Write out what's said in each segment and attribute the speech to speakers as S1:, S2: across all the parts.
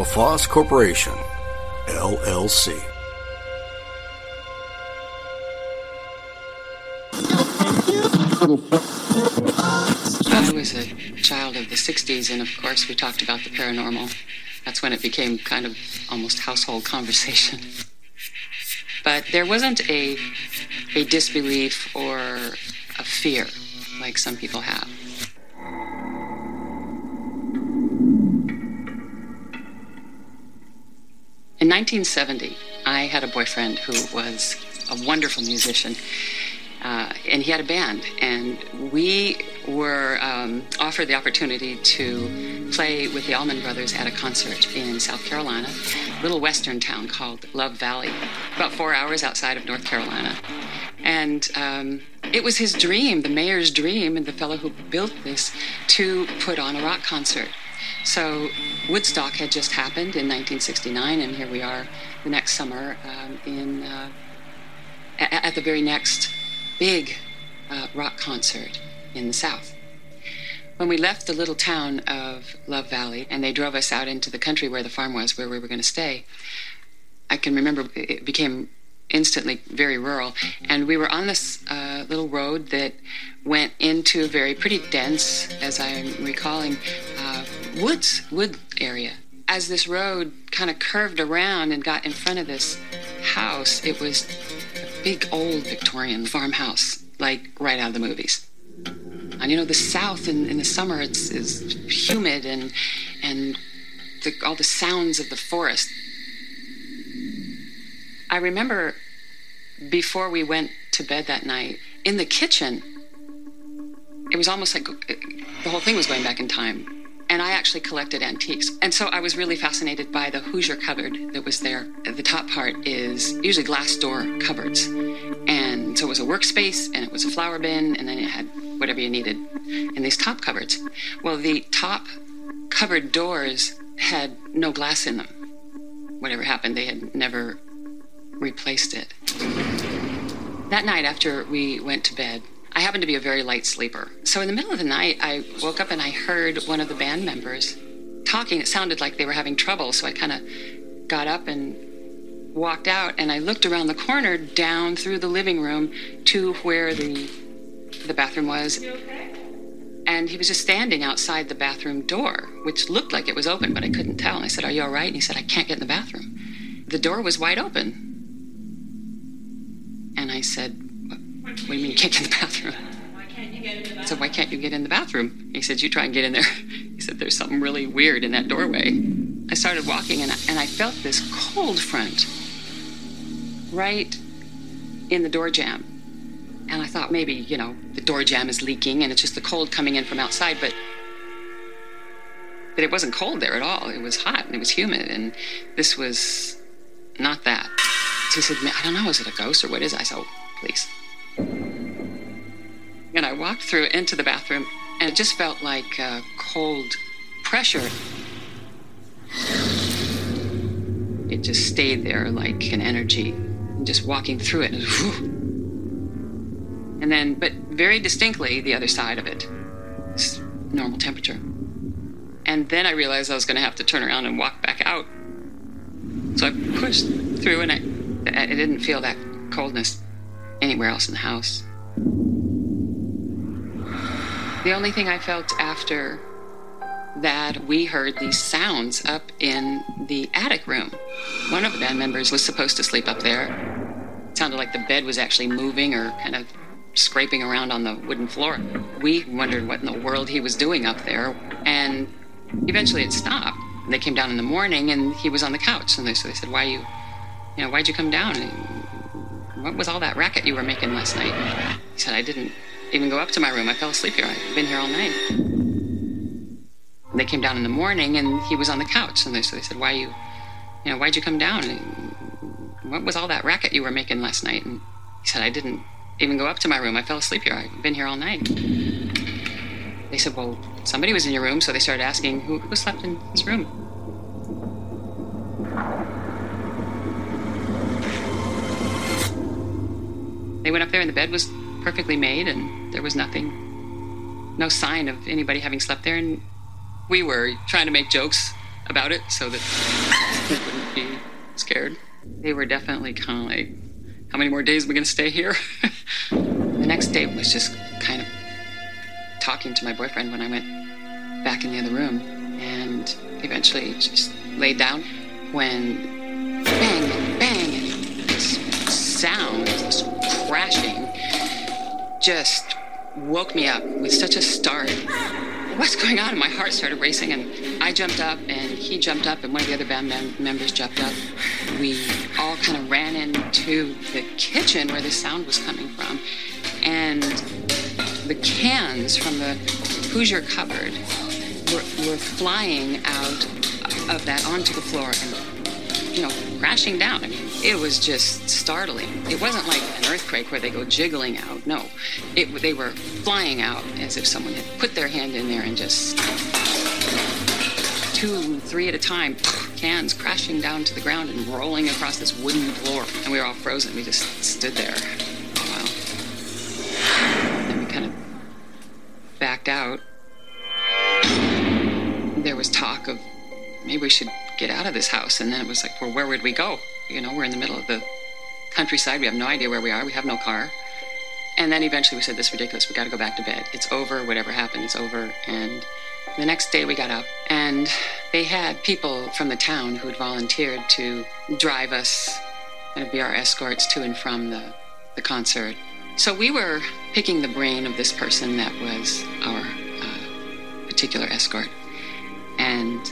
S1: LaFosse Corporation, LLC.
S2: I was a child of the 60s, and of course, we talked about the paranormal. That's when it became kind of almost household conversation. But there wasn't a, a disbelief or a fear like some people have. 1970, I had a boyfriend who was a wonderful musician. Uh, and he had a band, and we were um, offered the opportunity to play with the Allman Brothers at a concert in South Carolina, a little western town called Love Valley, about four hours outside of North Carolina. And um, it was his dream, the mayor's dream, and the fellow who built this, to put on a rock concert. So Woodstock had just happened in 1969, and here we are the next summer um, in uh, at the very next big uh, rock concert in the South. When we left the little town of Love Valley and they drove us out into the country where the farm was, where we were going to stay, I can remember it became instantly very rural. And we were on this uh, little road that went into a very pretty dense, as I'm recalling, uh, woods, wood area. As this road kind of curved around and got in front of this house, it was a big old Victorian farmhouse, like right out of the movies. And you know, the South in, in the summer it's is humid and and the, all the sounds of the forest. I remember before we went to bed that night in the kitchen. It was almost like uh, the whole thing was going back in time and I actually collected antiques. And so I was really fascinated by the Hoosier cupboard that was there. The top part is usually glass door cupboards. And so it was a workspace and it was a flour bin and then it had whatever you needed in these top cupboards. Well, the top cupboard doors had no glass in them. Whatever happened, they had never replaced it. That night after we went to bed, I happened to be a very light sleeper. So in the middle of the night, I woke up and I heard one of the band members talking. It sounded like they were having trouble. So I kind of got up and walked out and I looked around the corner down through the living room to where the the bathroom was. And he was just standing outside the bathroom door, which looked like it was open, but I couldn't tell. And I said, Are you all right? And he said, I can't get in the bathroom. The door was wide open. And I said, what do you mean you can't get in the bathroom?
S3: Why can't you get in the bathroom?
S2: I said, Why can't you get in the bathroom? He said, You try and get in there. He said, There's something really weird in that doorway. I started walking and I, and I felt this cold front right in the door jamb. And I thought maybe, you know, the door jamb is leaking and it's just the cold coming in from outside, but but it wasn't cold there at all. It was hot and it was humid, and this was not that. So he said, I don't know, is it a ghost or what is it? I said, oh, please. And I walked through into the bathroom, and it just felt like uh, cold pressure. It just stayed there like an energy, and just walking through it. And then, but very distinctly, the other side of it, normal temperature. And then I realized I was going to have to turn around and walk back out. So I pushed through, and I, I didn't feel that coldness anywhere else in the house. The only thing I felt after that, we heard these sounds up in the attic room. One of the band members was supposed to sleep up there. It sounded like the bed was actually moving or kind of scraping around on the wooden floor. We wondered what in the world he was doing up there, and eventually it stopped. They came down in the morning, and he was on the couch, and they, so they said, "Why you, you know, why'd you come down? And what was all that racket you were making last night?" He said, "I didn't even go up to my room. I fell asleep here. I've been here all night." they came down in the morning and he was on the couch. And they, so they said, Why you, you know, why'd you come down? And what was all that racket you were making last night? And he said, I didn't even go up to my room. I fell asleep here. I've been here all night. They said, Well, somebody was in your room. So they started asking, Who, who slept in his room? They went up there and the bed was perfectly made and there was nothing, no sign of anybody having slept there. And we were trying to make jokes about it so that we wouldn't be scared. They were definitely kind of like, how many more days are we going to stay here? the next day was just kind of talking to my boyfriend when I went back in the other room and eventually just laid down when bang bang and this sound, this crashing, just woke me up with such a start. What's going on? My heart started racing, and I jumped up, and he jumped up, and one of the other band mem- members jumped up. We all kind of ran into the kitchen where the sound was coming from, and the cans from the Hoosier cupboard were, were flying out of that onto the floor and, you know, crashing down. I mean, it was just startling. It wasn't like an earthquake where they go jiggling out. No, it, they were flying out as if someone had put their hand in there and just two, three at a time, cans crashing down to the ground and rolling across this wooden floor. And we were all frozen. We just stood there oh, a while. Then we kind of backed out. There was talk of maybe we should get out of this house. And then it was like, well, where would we go? You know, we're in the middle of the countryside. We have no idea where we are. We have no car. And then eventually we said, this is ridiculous. We got to go back to bed. It's over. Whatever happened, it's over. And the next day we got up and they had people from the town who had volunteered to drive us and be our escorts to and from the, the concert. So we were picking the brain of this person that was our uh, particular escort and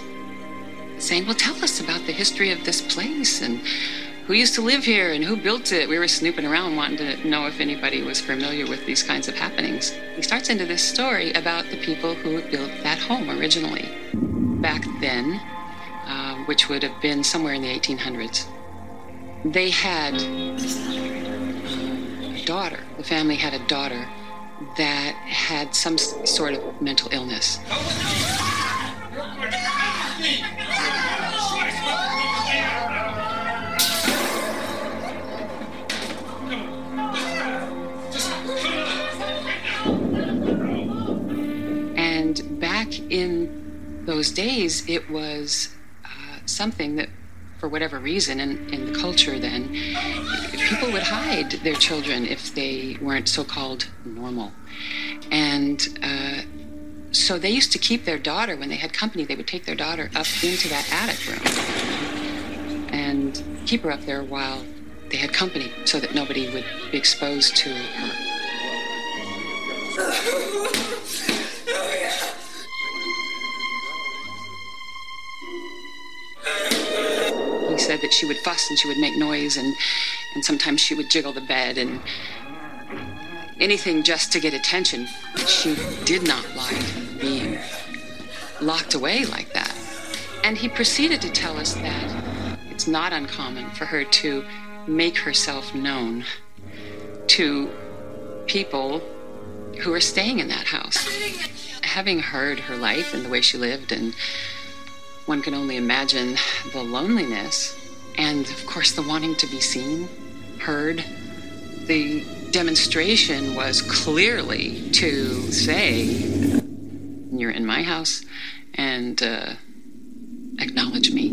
S2: saying, Well, tell us about the history of this place and who used to live here and who built it. We were snooping around wanting to know if anybody was familiar with these kinds of happenings. He starts into this story about the people who built that home originally. Back then, uh, which would have been somewhere in the 1800s, they had a daughter. The family had a daughter that had some sort of mental illness. Those days, it was uh, something that, for whatever reason, in, in the culture then, people would hide their children if they weren't so called normal. And uh, so they used to keep their daughter, when they had company, they would take their daughter up into that attic room and keep her up there while they had company so that nobody would be exposed to her. Said that she would fuss and she would make noise and, and sometimes she would jiggle the bed and anything just to get attention. She did not like being locked away like that. And he proceeded to tell us that it's not uncommon for her to make herself known to people who are staying in that house. Having heard her life and the way she lived, and one can only imagine the loneliness and, of course, the wanting to be seen, heard. The demonstration was clearly to say, You're in my house, and uh, acknowledge me.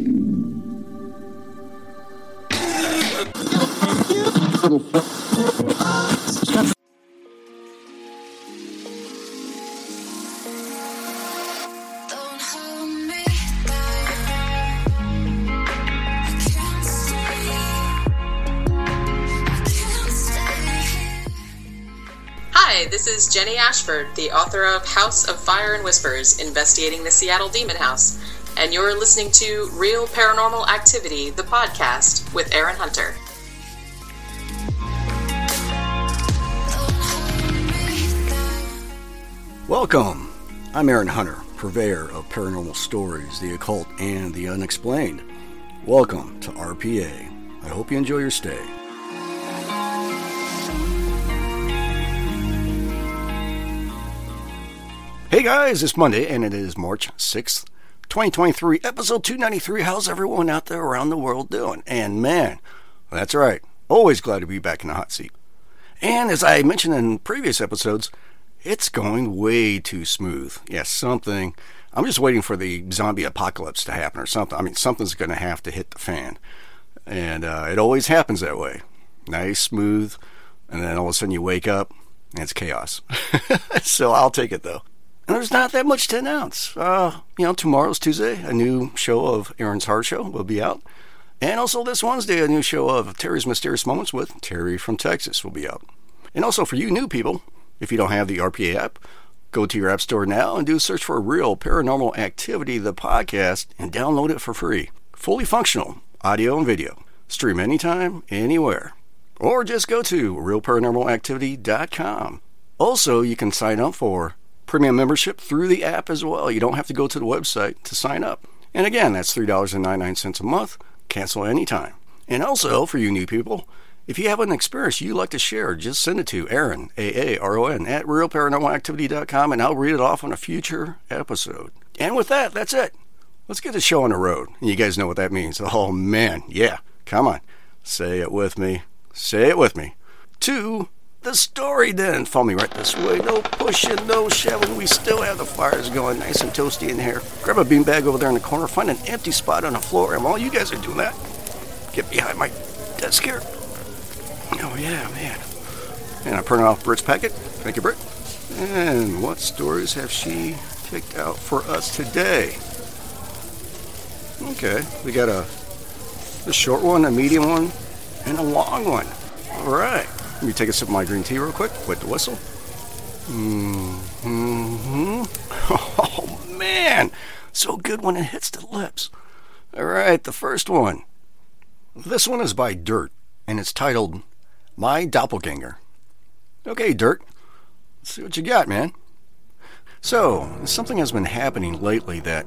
S4: Hi, this is Jenny Ashford, the author of House of Fire and Whispers Investigating the Seattle Demon House, and you're listening to Real Paranormal Activity, the podcast, with Aaron Hunter.
S1: Welcome. I'm Aaron Hunter. purveyor of paranormal stories, the occult, and the unexplained. Welcome to RPA. I hope you enjoy your stay. Hey guys, it's Monday and it is March 6th, 2023, episode 293. How's everyone out there around the world doing? And man, that's right, always glad to be back in the hot seat. And as I mentioned in previous episodes, it's going way too smooth. Yes, something. I'm just waiting for the zombie apocalypse to happen or something. I mean, something's going to have to hit the fan. And uh, it always happens that way. Nice, smooth, and then all of a sudden you wake up and it's chaos. so I'll take it though. And there's not that much to announce. Uh, you know, tomorrow's Tuesday, a new show of Aaron's Horror Show will be out. And also this Wednesday, a new show of Terry's Mysterious Moments with Terry from Texas will be out. And also for you new people, if you don't have the RPA app, go to your app store now and do a search for Real Paranormal Activity, the podcast, and download it for free. Fully functional, audio and video. Stream anytime, anywhere. Or just go to realparanormalactivity.com. Also, you can sign up for premium membership through the app as well. You don't have to go to the website to sign up. And again, that's $3.99 a month. Cancel anytime. And also, for you new people, if you have an experience you'd like to share, just send it to Aaron, A-A-R-O-N, at realparanormalactivity.com, and I'll read it off on a future episode. And with that, that's it. Let's get the show on the road. And you guys know what that means. Oh, man. Yeah. Come on. Say it with me. Say it with me. To the story then. Follow me right this way. No pushing, no shoving. We still have the fires going nice and toasty in here. Grab a beanbag over there in the corner. Find an empty spot on the floor. And while you guys are doing that, get behind my desk here. Oh, yeah, man. And I print off Britt's packet. Thank you, Britt. And what stories have she picked out for us today? Okay, we got a, a short one, a medium one, and a long one. All right. Let me take a sip of my green tea real quick with the whistle. Mm-hmm. Oh, man. So good when it hits the lips. All right, the first one. This one is by Dirt, and it's titled My Doppelganger. Okay, Dirt. Let's see what you got, man. So, something has been happening lately that,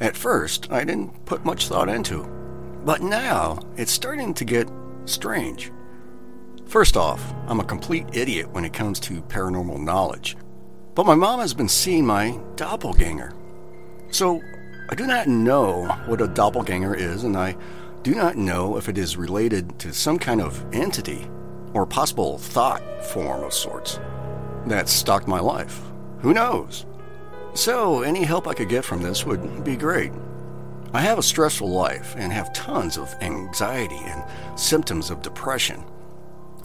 S1: at first, I didn't put much thought into. But now, it's starting to get strange. First off, I'm a complete idiot when it comes to paranormal knowledge. But my mom has been seeing my doppelganger. So, I do not know what a doppelganger is, and I do not know if it is related to some kind of entity or possible thought form of sorts that stalked my life. Who knows? So, any help I could get from this would be great. I have a stressful life and have tons of anxiety and symptoms of depression.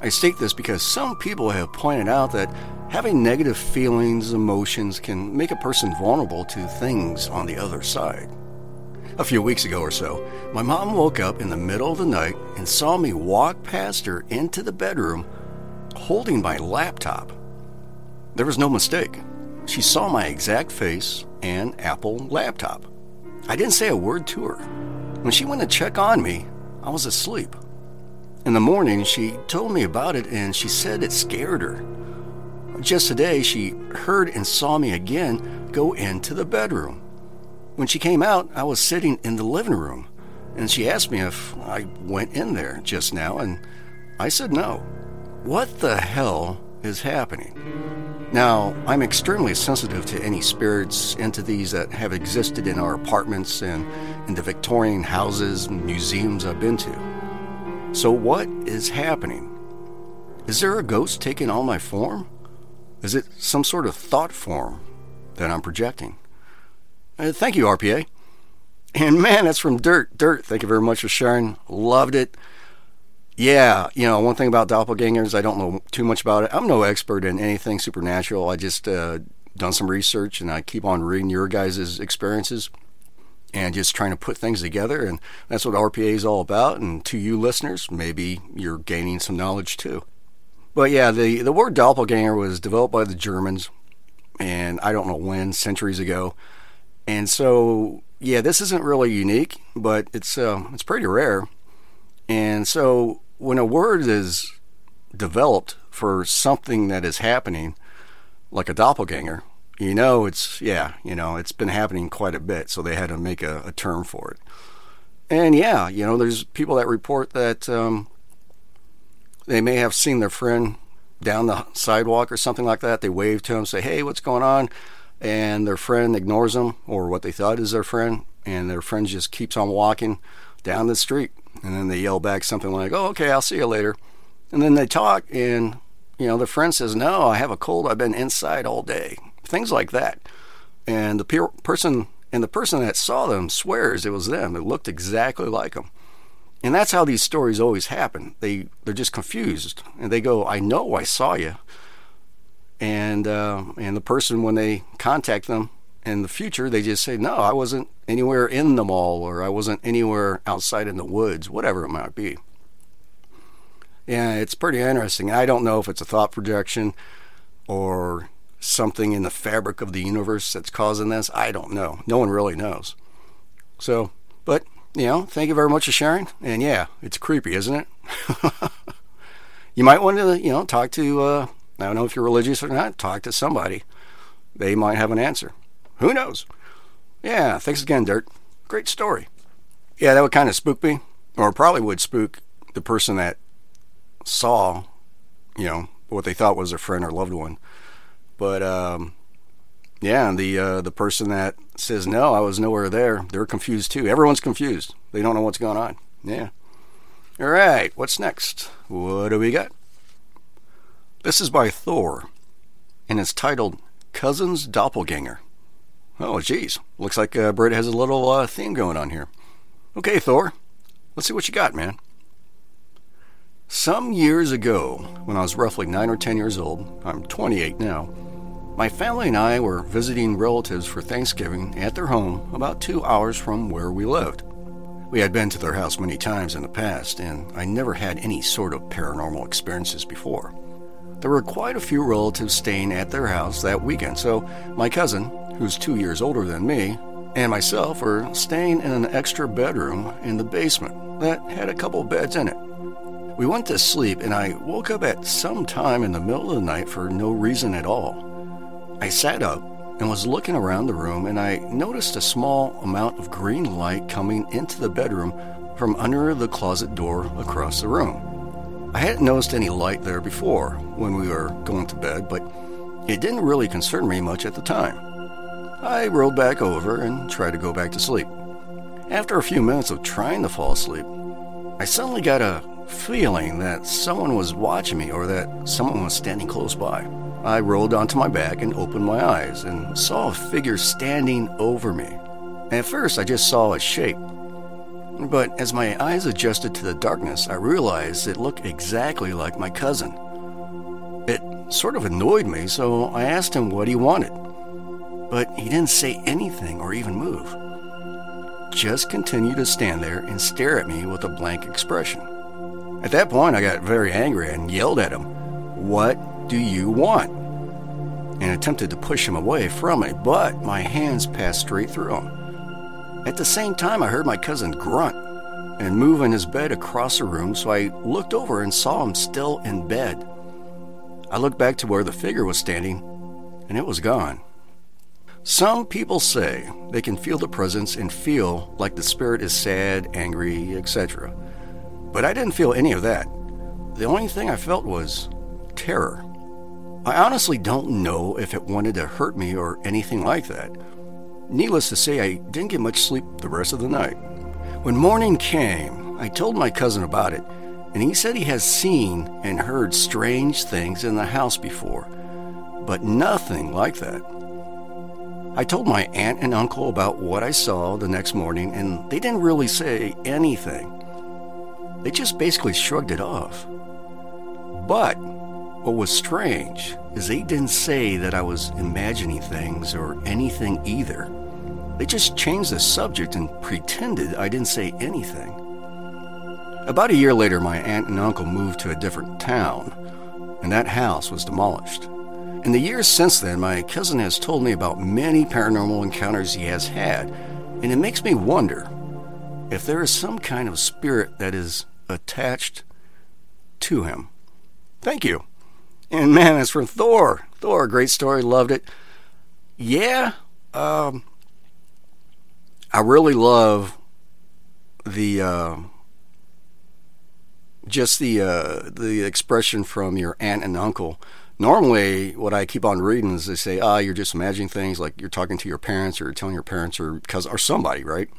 S1: I state this because some people have pointed out that having negative feelings, emotions can make a person vulnerable to things on the other side. A few weeks ago or so, my mom woke up in the middle of the night and saw me walk past her into the bedroom holding my laptop. There was no mistake. She saw my exact face and Apple laptop. I didn't say a word to her. When she went to check on me, I was asleep. In the morning, she told me about it and she said it scared her. Just today, she heard and saw me again go into the bedroom. When she came out, I was sitting in the living room and she asked me if I went in there just now, and I said no. What the hell is happening? Now, I'm extremely sensitive to any spirits, entities that have existed in our apartments and in the Victorian houses and museums I've been to. So, what is happening? Is there a ghost taking on my form? Is it some sort of thought form that I'm projecting? Uh, thank you, RPA. And man, that's from Dirt. Dirt, thank you very much for sharing. Loved it. Yeah, you know, one thing about doppelgangers, I don't know too much about it. I'm no expert in anything supernatural. I just uh, done some research and I keep on reading your guys' experiences and just trying to put things together. And that's what RPA is all about. And to you listeners, maybe you're gaining some knowledge too. But yeah, the, the word doppelganger was developed by the Germans, and I don't know when, centuries ago. And so, yeah, this isn't really unique, but it's uh, it's pretty rare. And so, when a word is developed for something that is happening, like a doppelganger, you know it's yeah, you know it's been happening quite a bit, so they had to make a, a term for it. And yeah, you know, there's people that report that um, they may have seen their friend down the sidewalk or something like that. They wave to him, say, "Hey, what's going on?" And their friend ignores them, or what they thought is their friend, and their friend just keeps on walking down the street. And then they yell back something like, "Oh, okay, I'll see you later." And then they talk, and you know, the friend says, "No, I have a cold. I've been inside all day." Things like that. And the pe- person and the person that saw them swears it was them. It looked exactly like them. And that's how these stories always happen. They they're just confused, and they go, "I know I saw you." And uh, and the person when they contact them in the future, they just say, "No, I wasn't anywhere in the mall, or I wasn't anywhere outside in the woods, whatever it might be." Yeah, it's pretty interesting. I don't know if it's a thought projection or something in the fabric of the universe that's causing this. I don't know. No one really knows. So, but you know, thank you very much for sharing. And yeah, it's creepy, isn't it? you might want to, you know, talk to, uh, I don't know if you're religious or not, talk to somebody. They might have an answer. Who knows? Yeah, thanks again, Dirt. Great story. Yeah, that would kind of spook me, or probably would spook the person that saw, you know, what they thought was their friend or loved one. But um, yeah, the uh, the person that says no, I was nowhere there. They're confused too. Everyone's confused. They don't know what's going on. Yeah. All right. What's next? What do we got? This is by Thor, and it's titled "Cousin's Doppelganger." Oh, geez. Looks like uh, Britt has a little uh, theme going on here. Okay, Thor. Let's see what you got, man. Some years ago, when I was roughly 9 or 10 years old, I'm 28 now, my family and I were visiting relatives for Thanksgiving at their home about two hours from where we lived. We had been to their house many times in the past, and I never had any sort of paranormal experiences before. There were quite a few relatives staying at their house that weekend, so my cousin, who's two years older than me, and myself were staying in an extra bedroom in the basement that had a couple beds in it. We went to sleep, and I woke up at some time in the middle of the night for no reason at all. I sat up and was looking around the room, and I noticed a small amount of green light coming into the bedroom from under the closet door across the room. I hadn't noticed any light there before when we were going to bed, but it didn't really concern me much at the time. I rolled back over and tried to go back to sleep. After a few minutes of trying to fall asleep, I suddenly got a feeling that someone was watching me or that someone was standing close by. I rolled onto my back and opened my eyes and saw a figure standing over me. At first, I just saw a shape. But as my eyes adjusted to the darkness, I realized it looked exactly like my cousin. It sort of annoyed me, so I asked him what he wanted. But he didn't say anything or even move. Just continued to stand there and stare at me with a blank expression. At that point, I got very angry and yelled at him, Do you want? And attempted to push him away from me, but my hands passed straight through him. At the same time, I heard my cousin grunt and move in his bed across the room, so I looked over and saw him still in bed. I looked back to where the figure was standing, and it was gone. Some people say they can feel the presence and feel like the spirit is sad, angry, etc. But I didn't feel any of that. The only thing I felt was terror. I honestly don't know if it wanted to hurt me or anything like that. Needless to say, I didn't get much sleep the rest of the night. When morning came, I told my cousin about it, and he said he has seen and heard strange things in the house before, but nothing like that. I told my aunt and uncle about what I saw the next morning, and they didn't really say anything. They just basically shrugged it off. But what was strange is they didn't say that I was imagining things or anything either. They just changed the subject and pretended I didn't say anything. About a year later, my aunt and uncle moved to a different town, and that house was demolished. In the years since then, my cousin has told me about many paranormal encounters he has had, and it makes me wonder if there is some kind of spirit that is attached to him. Thank you. And man, as from Thor, Thor, great story, loved it. yeah, um, I really love the uh, just the uh, the expression from your aunt and uncle. Normally, what I keep on reading is they say, "Ah, you're just imagining things like you're talking to your parents or telling your parents or because or somebody, right?"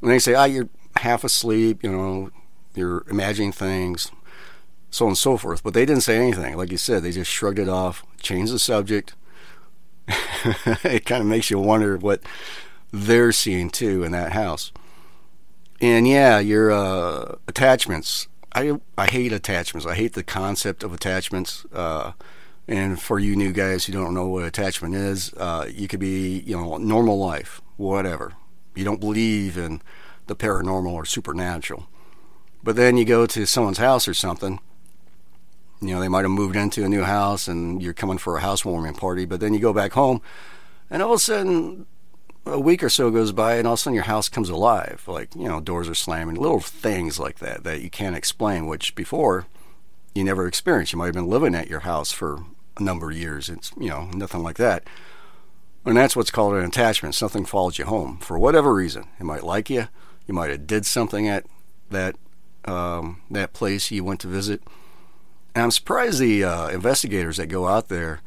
S1: And they say, "Ah, you're half asleep, you know, you're imagining things." So on and so forth, but they didn't say anything. Like you said, they just shrugged it off, changed the subject. it kind of makes you wonder what they're seeing too in that house. And yeah, your uh, attachments. I I hate attachments. I hate the concept of attachments. Uh, and for you new guys who don't know what attachment is, uh, you could be you know normal life, whatever. You don't believe in the paranormal or supernatural, but then you go to someone's house or something. You know, they might have moved into a new house and you're coming for a housewarming party, but then you go back home, and all of a sudden a week or so goes by and all of a sudden your house comes alive. Like you know doors are slamming little things like that that you can't explain which before you never experienced. You might have been living at your house for a number of years. It's you know nothing like that. And that's what's called an attachment. Something follows you home for whatever reason. It might like you. You might have did something at that um, that place you went to visit and i'm surprised the uh, investigators that go out there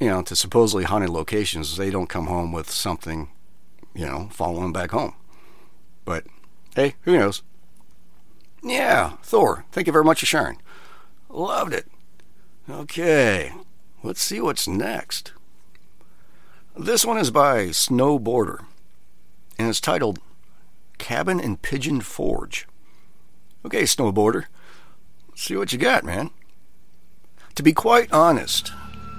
S1: you know, to supposedly haunted locations, they don't come home with something you know, following back home. But hey, who knows? Yeah, Thor, thank you very much for sharing. Loved it. Okay, let's see what's next. This one is by Snowboarder, and it's titled Cabin in Pigeon Forge. Okay, Snowboarder, see what you got, man. To be quite honest,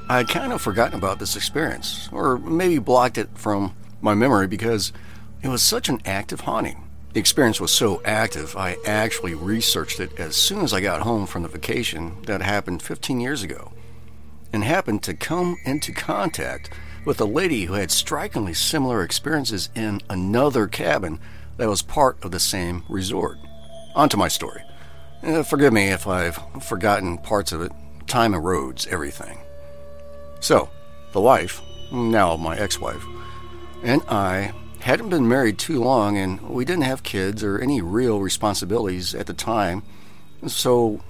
S1: I had kind of forgotten about this experience, or maybe blocked it from my memory because it was such an active haunting. The experience was so active, I actually researched it as soon as I got home from the vacation that happened 15 years ago, and happened to come into contact with a lady who had strikingly similar experiences in another cabin that was part of the same resort. On to my story. Uh, forgive me if I've forgotten parts of it. Time erodes everything. So, the wife, now my ex wife, and I hadn't been married too long, and we didn't have kids or any real responsibilities at the time. So,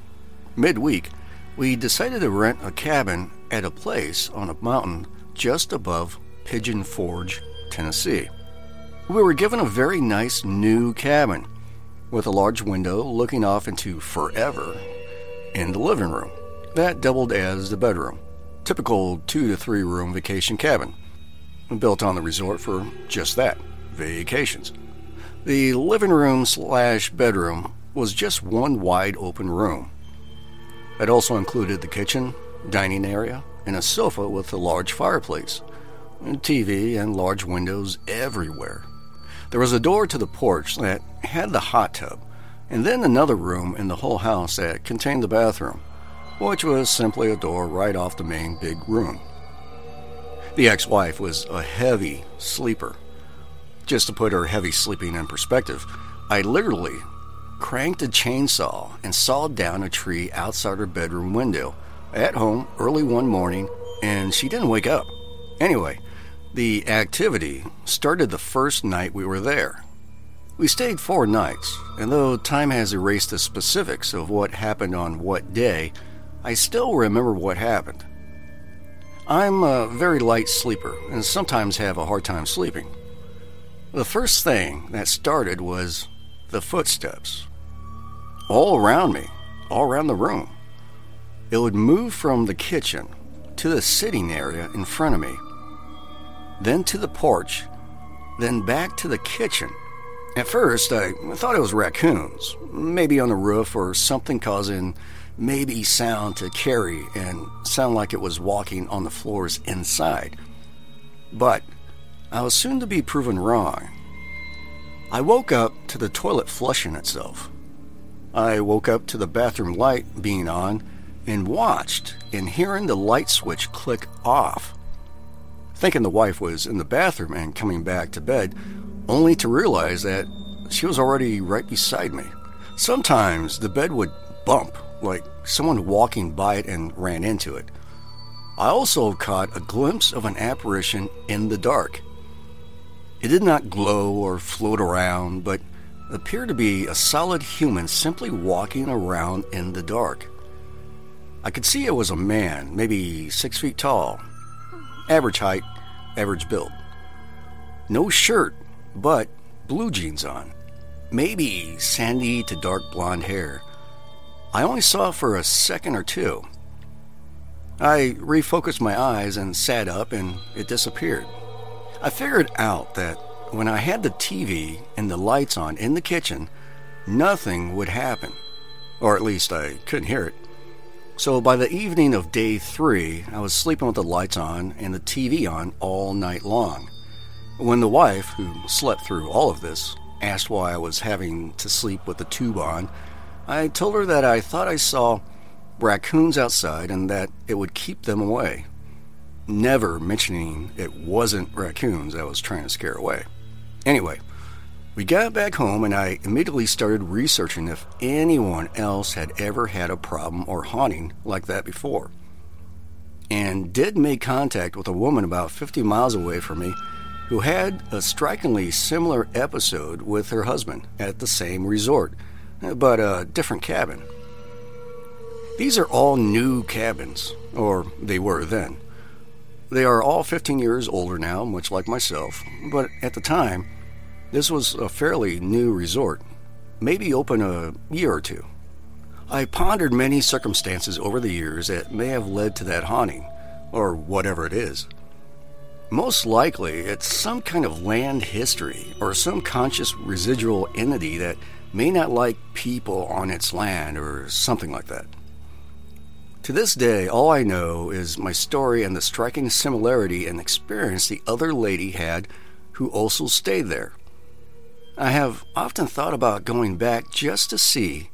S1: midweek, we decided to rent a cabin at a place on a mountain just above Pigeon Forge, Tennessee. We were given a very nice new cabin with a large window looking off into forever in the living room. That doubled as the bedroom. Typical two to three room vacation cabin built on the resort for just that vacations. The living room slash bedroom was just one wide open room. It also included the kitchen, dining area, and a sofa with a large fireplace, and TV, and large windows everywhere. There was a door to the porch that had the hot tub, and then another room in the whole house that contained the bathroom, which was simply a door right off the main big room. The ex wife was a heavy sleeper. Just to put her heavy sleeping in perspective, I literally cranked a chainsaw and sawed down a tree outside her bedroom window at home early one morning, and she didn't wake up. Anyway, the activity started the first night we were there. We stayed four nights, and though time has erased the specifics of what happened on what day, I still remember what happened. I'm a very light sleeper and sometimes have a hard time sleeping. The first thing that started was the footsteps. All around me, all around the room. It would move from the kitchen to the sitting area in front of me, then to the porch, then back to the kitchen. At first, I thought it was raccoons, maybe on the roof or something causing maybe sound to carry and sound like it was walking on the floors inside. But I was soon to be proven wrong. I woke up to the toilet flushing itself. I woke up to the bathroom light being on and watched and hearing the light switch click off. Thinking the wife was in the bathroom and coming back to bed, only to realize that she was already right beside me. Sometimes the bed would bump like someone walking by it and ran into it. I also caught a glimpse of an apparition in the dark. It did not glow or float around, but appeared to be a solid human simply walking around in the dark. I could see it was a man, maybe six feet tall, average height, average build. No shirt, but blue jeans on. Maybe sandy to dark blonde hair. I only saw for a second or two. I refocused my eyes and sat up, and it disappeared. I figured out that when I had the TV and the lights on in the kitchen, nothing would happen. Or at least I couldn't hear it. So by the evening of day three, I was sleeping with the lights on and the TV on all night long. When the wife, who slept through all of this, asked why I was having to sleep with the tube on, I told her that I thought I saw raccoons outside and that it would keep them away. Never mentioning it wasn't raccoons I was trying to scare away. Anyway, we got back home and I immediately started researching if anyone else had ever had a problem or haunting like that before. And did make contact with a woman about 50 miles away from me who had a strikingly similar episode with her husband at the same resort, but a different cabin. These are all new cabins, or they were then. They are all 15 years older now, much like myself, but at the time, this was a fairly new resort, maybe open a year or two. I pondered many circumstances over the years that may have led to that haunting, or whatever it is. Most likely, it's some kind of land history or some conscious residual entity that may not like people on its land or something like that. To this day, all I know is my story and the striking similarity and experience the other lady had who also stayed there. I have often thought about going back just to see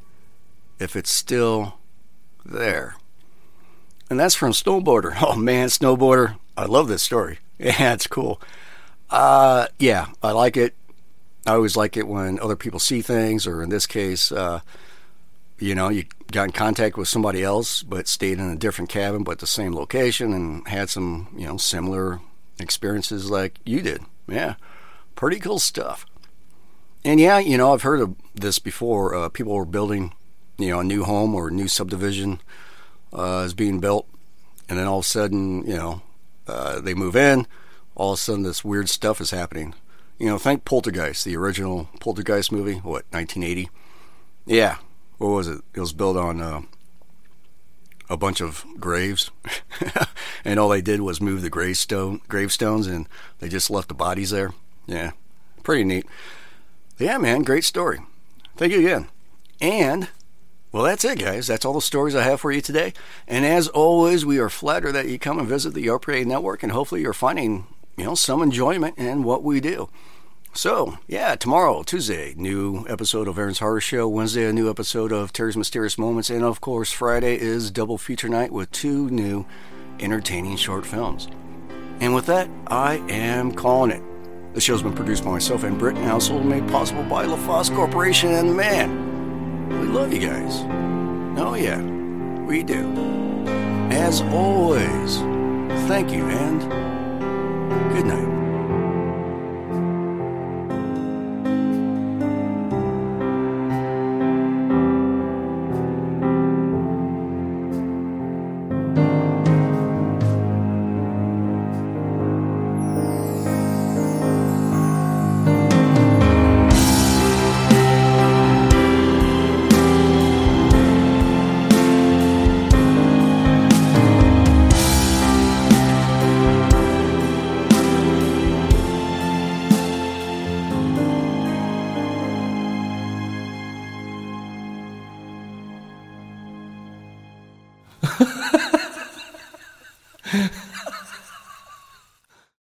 S1: if it's still there. And that's from Snowboarder. Oh man, Snowboarder. I love this story. Yeah, it's cool. Uh, yeah, I like it. I always like it when other people see things, or in this case, uh, you know, you got in contact with somebody else, but stayed in a different cabin, but the same location, and had some, you know, similar experiences like you did. Yeah, pretty cool stuff. And yeah, you know, I've heard of this before. Uh, people were building, you know, a new home or a new subdivision uh, is being built, and then all of a sudden, you know, uh, they move in. All of a sudden, this weird stuff is happening. You know, think Poltergeist, the original Poltergeist movie, what 1980? Yeah, what was it? It was built on uh, a bunch of graves, and all they did was move the gravestone gravestones, and they just left the bodies there. Yeah, pretty neat. Yeah, man, great story. Thank you again. And well, that's it, guys. That's all the stories I have for you today. And as always, we are flattered that you come and visit the RPA Network, and hopefully, you're finding you know some enjoyment in what we do. So, yeah, tomorrow, Tuesday, new episode of Aaron's Horror Show. Wednesday, a new episode of Terry's Mysterious Moments. And of course, Friday is double feature night with two new entertaining short films. And with that, I am calling it. The show's been produced by myself and Britt, and also made possible by LaFosse Corporation. And man, we love you guys. Oh, yeah, we do. As always, thank you and good night.